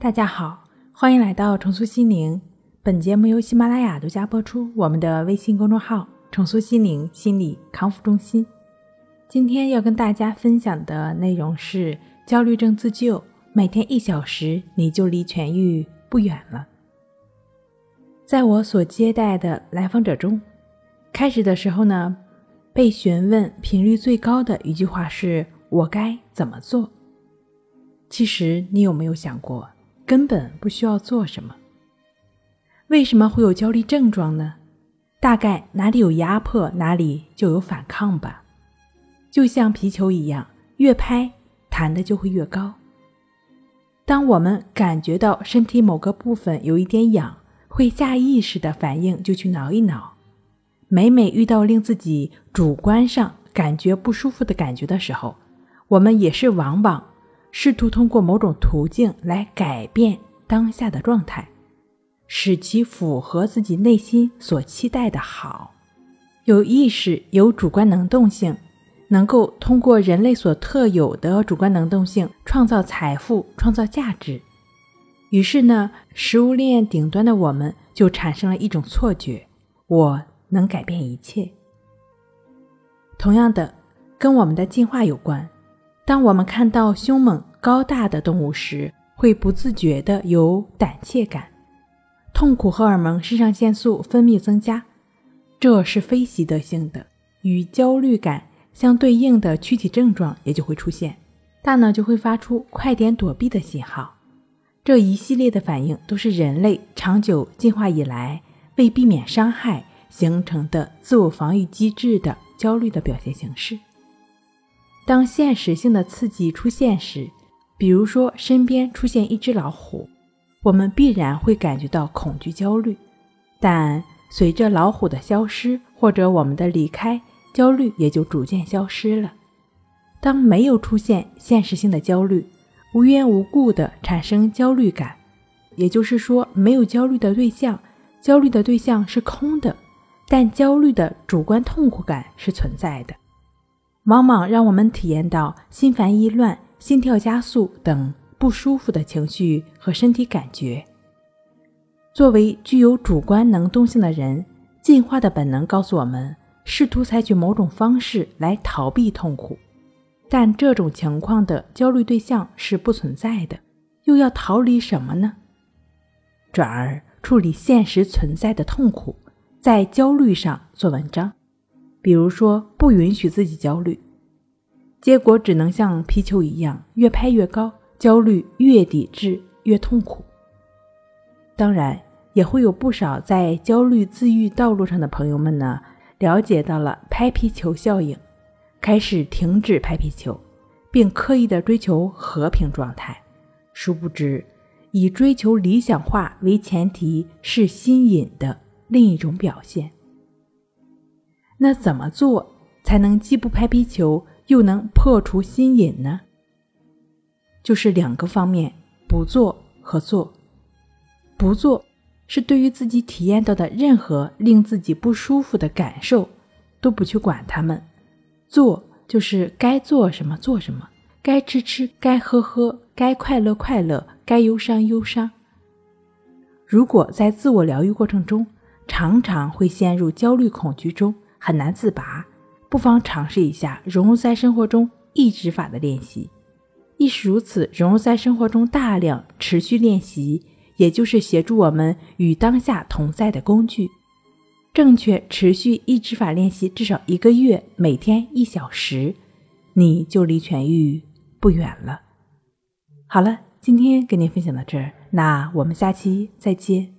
大家好，欢迎来到重塑心灵。本节目由喜马拉雅独家播出。我们的微信公众号“重塑心灵心理康复中心”。今天要跟大家分享的内容是焦虑症自救，每天一小时，你就离痊愈不远了。在我所接待的来访者中，开始的时候呢，被询问频率最高的一句话是“我该怎么做”。其实你有没有想过？根本不需要做什么。为什么会有焦虑症状呢？大概哪里有压迫，哪里就有反抗吧。就像皮球一样，越拍弹的就会越高。当我们感觉到身体某个部分有一点痒，会下意识的反应就去挠一挠。每每遇到令自己主观上感觉不舒服的感觉的时候，我们也是往往。试图通过某种途径来改变当下的状态，使其符合自己内心所期待的好。有意识、有主观能动性，能够通过人类所特有的主观能动性创造财富、创造价值。于是呢，食物链顶端的我们就产生了一种错觉：我能改变一切。同样的，跟我们的进化有关。当我们看到凶猛高大的动物时，会不自觉地有胆怯感，痛苦荷尔蒙肾上腺素分泌增加，这是非习得性的，与焦虑感相对应的躯体症状也就会出现，大脑就会发出快点躲避的信号。这一系列的反应都是人类长久进化以来为避免伤害形成的自我防御机制的焦虑的表现形式。当现实性的刺激出现时，比如说身边出现一只老虎，我们必然会感觉到恐惧、焦虑。但随着老虎的消失或者我们的离开，焦虑也就逐渐消失了。当没有出现现实性的焦虑，无缘无故的产生焦虑感，也就是说没有焦虑的对象，焦虑的对象是空的，但焦虑的主观痛苦感是存在的。往往让我们体验到心烦意乱、心跳加速等不舒服的情绪和身体感觉。作为具有主观能动性的人，进化的本能告诉我们，试图采取某种方式来逃避痛苦。但这种情况的焦虑对象是不存在的，又要逃离什么呢？转而处理现实存在的痛苦，在焦虑上做文章。比如说，不允许自己焦虑，结果只能像皮球一样越拍越高，焦虑越抵制越痛苦。当然，也会有不少在焦虑自愈道路上的朋友们呢，了解到了拍皮球效应，开始停止拍皮球，并刻意的追求和平状态。殊不知，以追求理想化为前提是心瘾的另一种表现。那怎么做才能既不拍皮球，又能破除心瘾呢？就是两个方面：不做和做。不做是对于自己体验到的任何令自己不舒服的感受，都不去管它们；做就是该做什么做什么，该吃吃，该喝喝，该快乐快乐，该忧伤忧伤。如果在自我疗愈过程中，常常会陷入焦虑恐惧中。很难自拔，不妨尝试一下融入在生活中抑制法的练习。亦是如此，融入在生活中大量持续练习，也就是协助我们与当下同在的工具。正确持续抑制法练习至少一个月，每天一小时，你就离痊愈不远了。好了，今天跟您分享到这儿，那我们下期再见。